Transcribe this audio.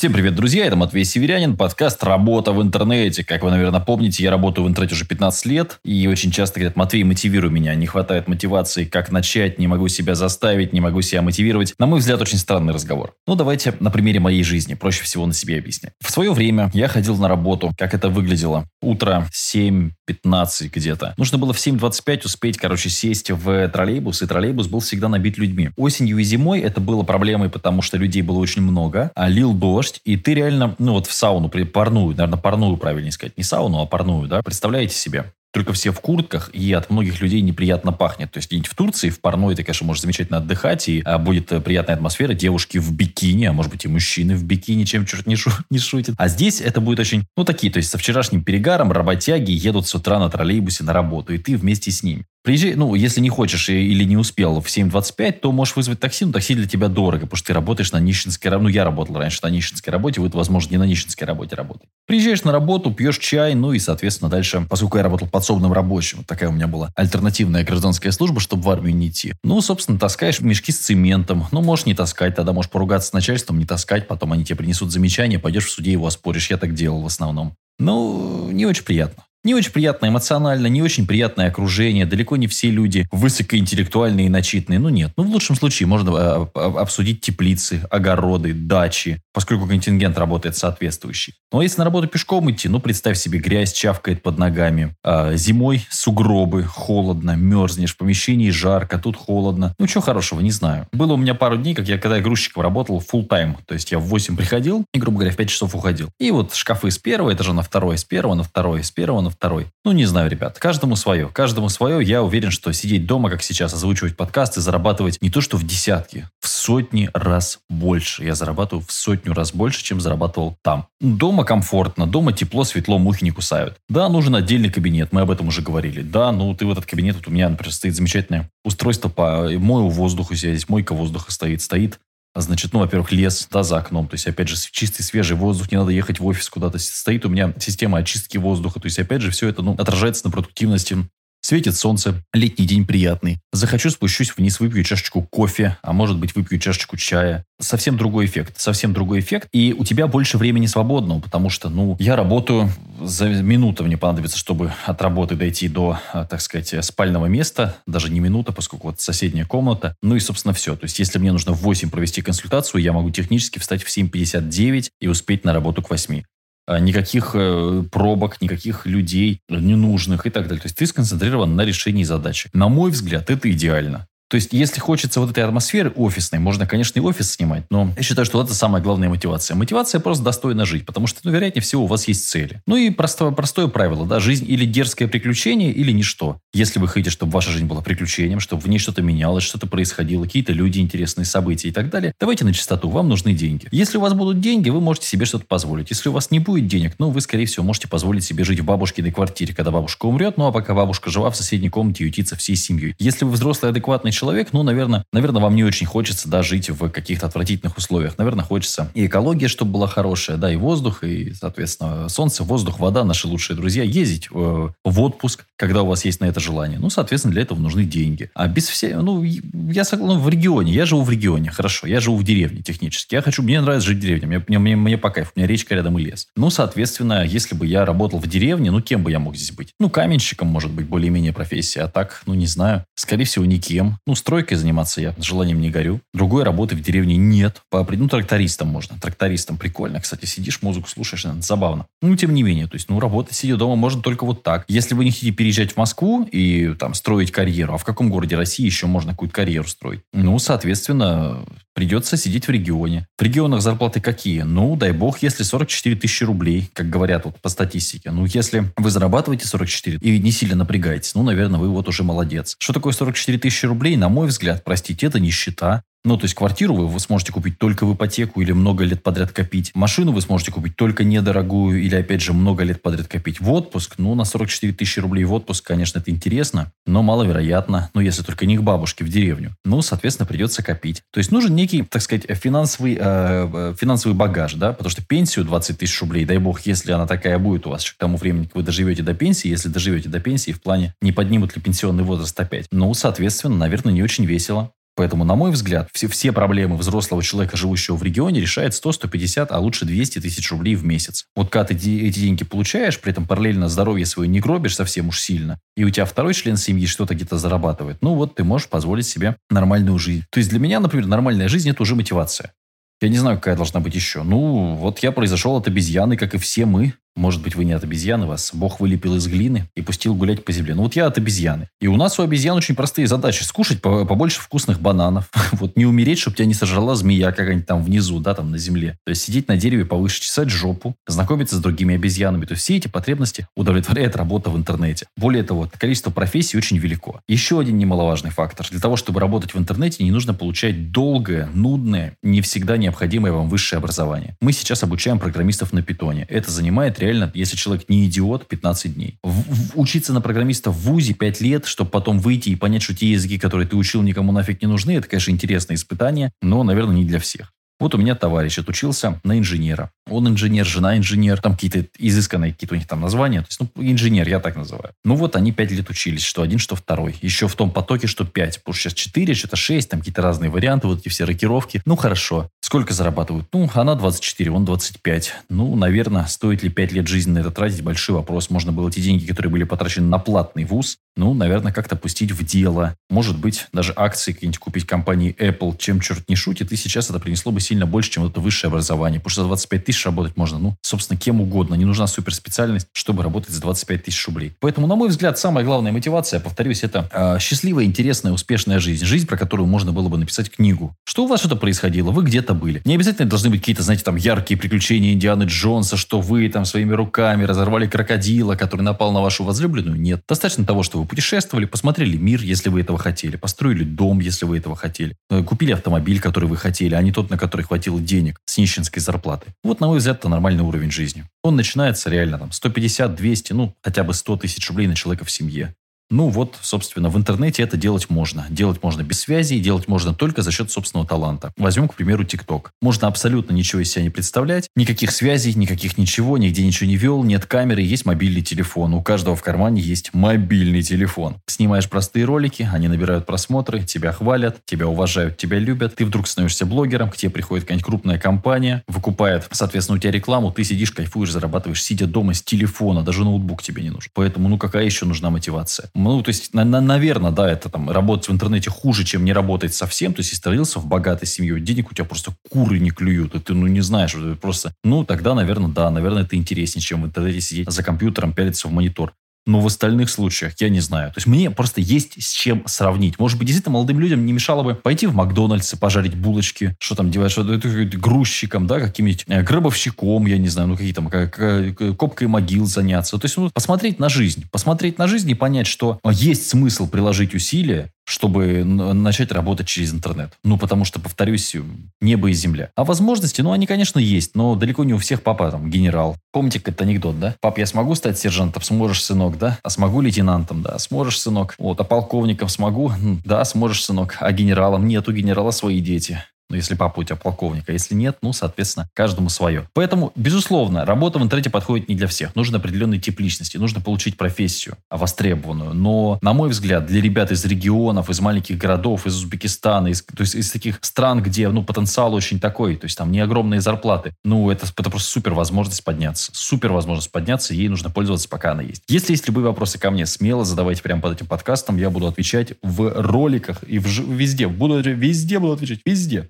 Всем привет, друзья, это Матвей Северянин, подкаст «Работа в интернете». Как вы, наверное, помните, я работаю в интернете уже 15 лет, и очень часто говорят, Матвей, мотивируй меня, не хватает мотивации, как начать, не могу себя заставить, не могу себя мотивировать. На мой взгляд, очень странный разговор. Ну, давайте на примере моей жизни, проще всего на себе объяснять. В свое время я ходил на работу, как это выглядело. Утро 7.15 где-то. Нужно было в 7.25 успеть, короче, сесть в троллейбус, и троллейбус был всегда набит людьми. Осенью и зимой это было проблемой, потому что людей было очень много, а лил дождь, дождь, и ты реально, ну вот в сауну, парную, наверное, парную правильнее сказать, не сауну, а парную, да, представляете себе? Только все в куртках, и от многих людей неприятно пахнет. То есть где-нибудь в Турции, в парной ты, конечно, можешь замечательно отдыхать, и а, будет э, приятная атмосфера, девушки в бикини, а может быть и мужчины в бикини, чем черт не, шу не шутит. А здесь это будет очень, ну, такие, то есть со вчерашним перегаром работяги едут с утра на троллейбусе на работу, и ты вместе с ними. Приезжай, ну, если не хочешь или не успел в 7.25, то можешь вызвать такси, но такси для тебя дорого, потому что ты работаешь на нищенской работе. Ну, я работал раньше на нищенской работе, вы, возможно, не на нищенской работе работаете. Приезжаешь на работу, пьешь чай, ну и, соответственно, дальше, поскольку я работал подсобным рабочим, вот такая у меня была альтернативная гражданская служба, чтобы в армию не идти. Ну, собственно, таскаешь мешки с цементом. Ну, можешь не таскать, тогда можешь поругаться с начальством, не таскать, потом они тебе принесут замечание, пойдешь в суде его оспоришь. Я так делал в основном. Ну, не очень приятно. Не очень приятно эмоционально, не очень приятное окружение. Далеко не все люди высокоинтеллектуальные и начитанные. Ну нет. Ну в лучшем случае можно а, а, обсудить теплицы, огороды, дачи, поскольку контингент работает соответствующий. Но если на работу пешком идти, ну представь себе, грязь чавкает под ногами. А, зимой сугробы, холодно, мерзнешь, в помещении жарко, тут холодно. Ну что хорошего, не знаю. Было у меня пару дней, как я когда я грузчиком работал full тайм То есть я в 8 приходил и, грубо говоря, в 5 часов уходил. И вот шкафы с первого этажа на второй, с первого на второй, с первого на на второй. Ну, не знаю, ребят. Каждому свое. Каждому свое. Я уверен, что сидеть дома, как сейчас, озвучивать подкасты, зарабатывать не то, что в десятки, в сотни раз больше. Я зарабатываю в сотню раз больше, чем зарабатывал там. Дома комфортно, дома тепло, светло, мухи не кусают. Да, нужен отдельный кабинет, мы об этом уже говорили. Да, ну ты в этот кабинет, вот у меня, например, стоит замечательное устройство по мою воздуху, здесь мойка воздуха стоит, стоит Значит, ну, во-первых, лес, да, за окном. То есть, опять же, чистый, свежий воздух, не надо ехать в офис куда-то. Стоит у меня система очистки воздуха. То есть, опять же, все это, ну, отражается на продуктивности Светит солнце, летний день приятный. Захочу, спущусь вниз, выпью чашечку кофе, а может быть выпью чашечку чая. Совсем другой эффект, совсем другой эффект. И у тебя больше времени свободного, потому что, ну, я работаю, за минуту мне понадобится, чтобы от работы дойти до, а, так сказать, спального места. Даже не минута, поскольку вот соседняя комната. Ну и, собственно, все. То есть, если мне нужно в 8 провести консультацию, я могу технически встать в 7.59 и успеть на работу к 8. А, никаких э, пробок, никаких людей ненужных и так далее. То есть ты сконцентрирован на решении задачи. На мой взгляд, это идеально. То есть, если хочется вот этой атмосферы офисной, можно, конечно, и офис снимать, но я считаю, что это самая главная мотивация. Мотивация просто достойно жить, потому что, ну, вероятнее всего, у вас есть цели. Ну и простое, простое правило, да, жизнь или дерзкое приключение, или ничто. Если вы хотите, чтобы ваша жизнь была приключением, чтобы в ней что-то менялось, что-то происходило, какие-то люди, интересные события и так далее, давайте на чистоту, вам нужны деньги. Если у вас будут деньги, вы можете себе что-то позволить. Если у вас не будет денег, ну, вы, скорее всего, можете позволить себе жить в бабушкиной квартире, когда бабушка умрет, ну, а пока бабушка жива, в соседней комнате ютиться всей семьей. Если вы взрослый, адекватный человек, ну, наверное, наверное, вам не очень хочется, да, жить в каких-то отвратительных условиях. Наверное, хочется и экология, чтобы была хорошая, да, и воздух, и, соответственно, солнце, воздух, вода, наши лучшие друзья. Ездить э, в отпуск, когда у вас есть на это желание. Ну, соответственно, для этого нужны деньги. А без все, ну, я согласен, ну, в регионе, я живу в регионе, хорошо, я живу в деревне технически. Я хочу, мне нравится жить в деревне, мне, мне, мне по кайфу, у меня речка рядом и лес. Ну, соответственно, если бы я работал в деревне, ну, кем бы я мог здесь быть? Ну, каменщиком, может быть, более-менее профессия, а так, ну, не знаю, скорее всего, никем. Ну, стройкой заниматься я желанием не горю. Другой работы в деревне нет. По, ну, трактористам можно. Трактористам прикольно. Кстати, сидишь, музыку слушаешь, это забавно. Ну, тем не менее, то есть, ну, работать, сидя дома, можно только вот так. Если вы не хотите переезжать в Москву и там строить карьеру, а в каком городе России еще можно какую-то карьеру строить? Ну, соответственно, придется сидеть в регионе. В регионах зарплаты какие? Ну, дай бог, если 44 тысячи рублей, как говорят вот по статистике. Ну, если вы зарабатываете 44 и не сильно напрягаетесь, ну, наверное, вы вот уже молодец. Что такое 44 тысячи рублей? На мой взгляд, простите, это нищета. Ну, то есть квартиру вы, вы сможете купить только в ипотеку или много лет подряд копить. Машину вы сможете купить только недорогую или, опять же, много лет подряд копить. В отпуск, ну, на 44 тысячи рублей в отпуск, конечно, это интересно, но маловероятно. Ну, если только не к бабушке в деревню. Ну, соответственно, придется копить. То есть нужен некий, так сказать, финансовый, э, э финансовый багаж, да, потому что пенсию 20 тысяч рублей, дай бог, если она такая будет у вас к тому времени, как вы доживете до пенсии, если доживете до пенсии, в плане, не поднимут ли пенсионный возраст опять. Ну, соответственно, наверное, не очень весело. Поэтому, на мой взгляд, все, все проблемы взрослого человека, живущего в регионе, решает 100, 150, а лучше 200 тысяч рублей в месяц. Вот когда ты эти деньги получаешь, при этом параллельно здоровье свое не гробишь совсем уж сильно, и у тебя второй член семьи что-то где-то зарабатывает, ну вот ты можешь позволить себе нормальную жизнь. То есть для меня, например, нормальная жизнь – это уже мотивация. Я не знаю, какая должна быть еще. Ну, вот я произошел от обезьяны, как и все мы. Может быть, вы не от обезьяны, вас Бог вылепил из глины и пустил гулять по земле. Ну вот я от обезьяны. И у нас у обезьян очень простые задачи. Скушать побольше вкусных бананов. вот не умереть, чтобы тебя не сожрала змея какая-нибудь там внизу, да, там на земле. То есть сидеть на дереве повыше, чесать жопу, знакомиться с другими обезьянами. То есть все эти потребности удовлетворяет работа в интернете. Более того, количество профессий очень велико. Еще один немаловажный фактор. Для того, чтобы работать в интернете, не нужно получать долгое, нудное, не всегда необходимое вам высшее образование. Мы сейчас обучаем программистов на питоне. Это занимает реально, если человек не идиот, 15 дней. В, в, учиться на программиста в ВУЗе 5 лет, чтобы потом выйти и понять, что те языки, которые ты учил, никому нафиг не нужны, это, конечно, интересное испытание, но, наверное, не для всех. Вот у меня товарищ отучился на инженера. Он инженер, жена инженер, там какие-то изысканные какие-то у них там названия. То есть, ну, инженер, я так называю. Ну вот они пять лет учились, что один, что второй. Еще в том потоке, что пять. Потому что сейчас четыре, что-то шесть, там какие-то разные варианты, вот эти все рокировки. Ну, хорошо. Сколько зарабатывают? Ну, она 24, он 25. Ну, наверное, стоит ли 5 лет жизни на это тратить? Большой вопрос. Можно было эти деньги, которые были потрачены на платный вуз, ну, наверное, как-то пустить в дело. Может быть, даже акции какие-нибудь купить компании Apple, чем черт не шутит, и сейчас это принесло бы сильно больше, чем вот это высшее образование. Потому что за 25 тысяч работать можно, ну, собственно, кем угодно. Не нужна суперспециальность, чтобы работать за 25 тысяч рублей. Поэтому, на мой взгляд, самая главная мотивация, повторюсь, это э, счастливая, интересная, успешная жизнь. Жизнь, про которую можно было бы написать книгу. Что у вас что-то происходило, вы где-то были. Не обязательно должны быть какие-то, знаете, там яркие приключения Индианы Джонса, что вы там своими руками разорвали крокодила, который напал на вашу возлюбленную. Нет. Достаточно того, что вы путешествовали, посмотрели мир, если вы этого хотели, построили дом, если вы этого хотели, э, купили автомобиль, который вы хотели, а не тот, на который хватило денег с нищенской зарплаты. Вот, на мой взгляд, это нормальный уровень жизни. Он начинается реально там 150, 200, ну, хотя бы 100 тысяч рублей на человека в семье. Ну вот, собственно, в интернете это делать можно. Делать можно без связи, и делать можно только за счет собственного таланта. Возьмем, к примеру, ТикТок. Можно абсолютно ничего из себя не представлять. Никаких связей, никаких ничего, нигде ничего не вел, нет камеры, есть мобильный телефон. У каждого в кармане есть мобильный телефон. Снимаешь простые ролики, они набирают просмотры, тебя хвалят, тебя уважают, тебя любят. Ты вдруг становишься блогером, к тебе приходит какая-нибудь крупная компания, выкупает, соответственно, у тебя рекламу, ты сидишь, кайфуешь, зарабатываешь, сидя дома с телефона, даже ноутбук тебе не нужен. Поэтому, ну какая еще нужна мотивация? Ну, то есть, на, на, наверное, да, это там работать в интернете хуже, чем не работать совсем. То есть, если ты родился в богатой семье, денег у тебя просто куры не клюют, и ты, ну, не знаешь, просто, ну, тогда, наверное, да, наверное, это интереснее, чем в интернете сидеть за компьютером, пялиться в монитор. Но в остальных случаях я не знаю. То есть мне просто есть с чем сравнить. Может быть, действительно молодым людям не мешало бы пойти в Макдональдс и пожарить булочки, что там делать, что грузчиком, да, каким-нибудь э, гробовщиком, я не знаю, ну какие там, как, копкой могил заняться. То есть ну, посмотреть на жизнь. Посмотреть на жизнь и понять, что есть смысл приложить усилия чтобы начать работать через интернет. Ну, потому что, повторюсь, небо и земля. А возможности, ну, они, конечно, есть, но далеко не у всех папа там генерал. Помните этот анекдот, да? Пап, я смогу стать сержантом? Сможешь, сынок, да? А смогу лейтенантом? Да. Сможешь, сынок? Вот, а полковником смогу? Да, сможешь, сынок. А генералом? Нет, у генерала свои дети. Ну, если папа у тебя полковник, а если нет, ну, соответственно, каждому свое. Поэтому, безусловно, работа в интернете подходит не для всех. Нужен определенный тип личности, нужно получить профессию востребованную. Но, на мой взгляд, для ребят из регионов, из маленьких городов, из Узбекистана, из, то есть из таких стран, где, ну, потенциал очень такой, то есть там не огромные зарплаты, ну, это, это просто супер возможность подняться. Супер возможность подняться, ей нужно пользоваться, пока она есть. Если есть любые вопросы ко мне, смело задавайте прямо под этим подкастом, я буду отвечать в роликах и в, везде. Буду, везде буду отвечать, везде.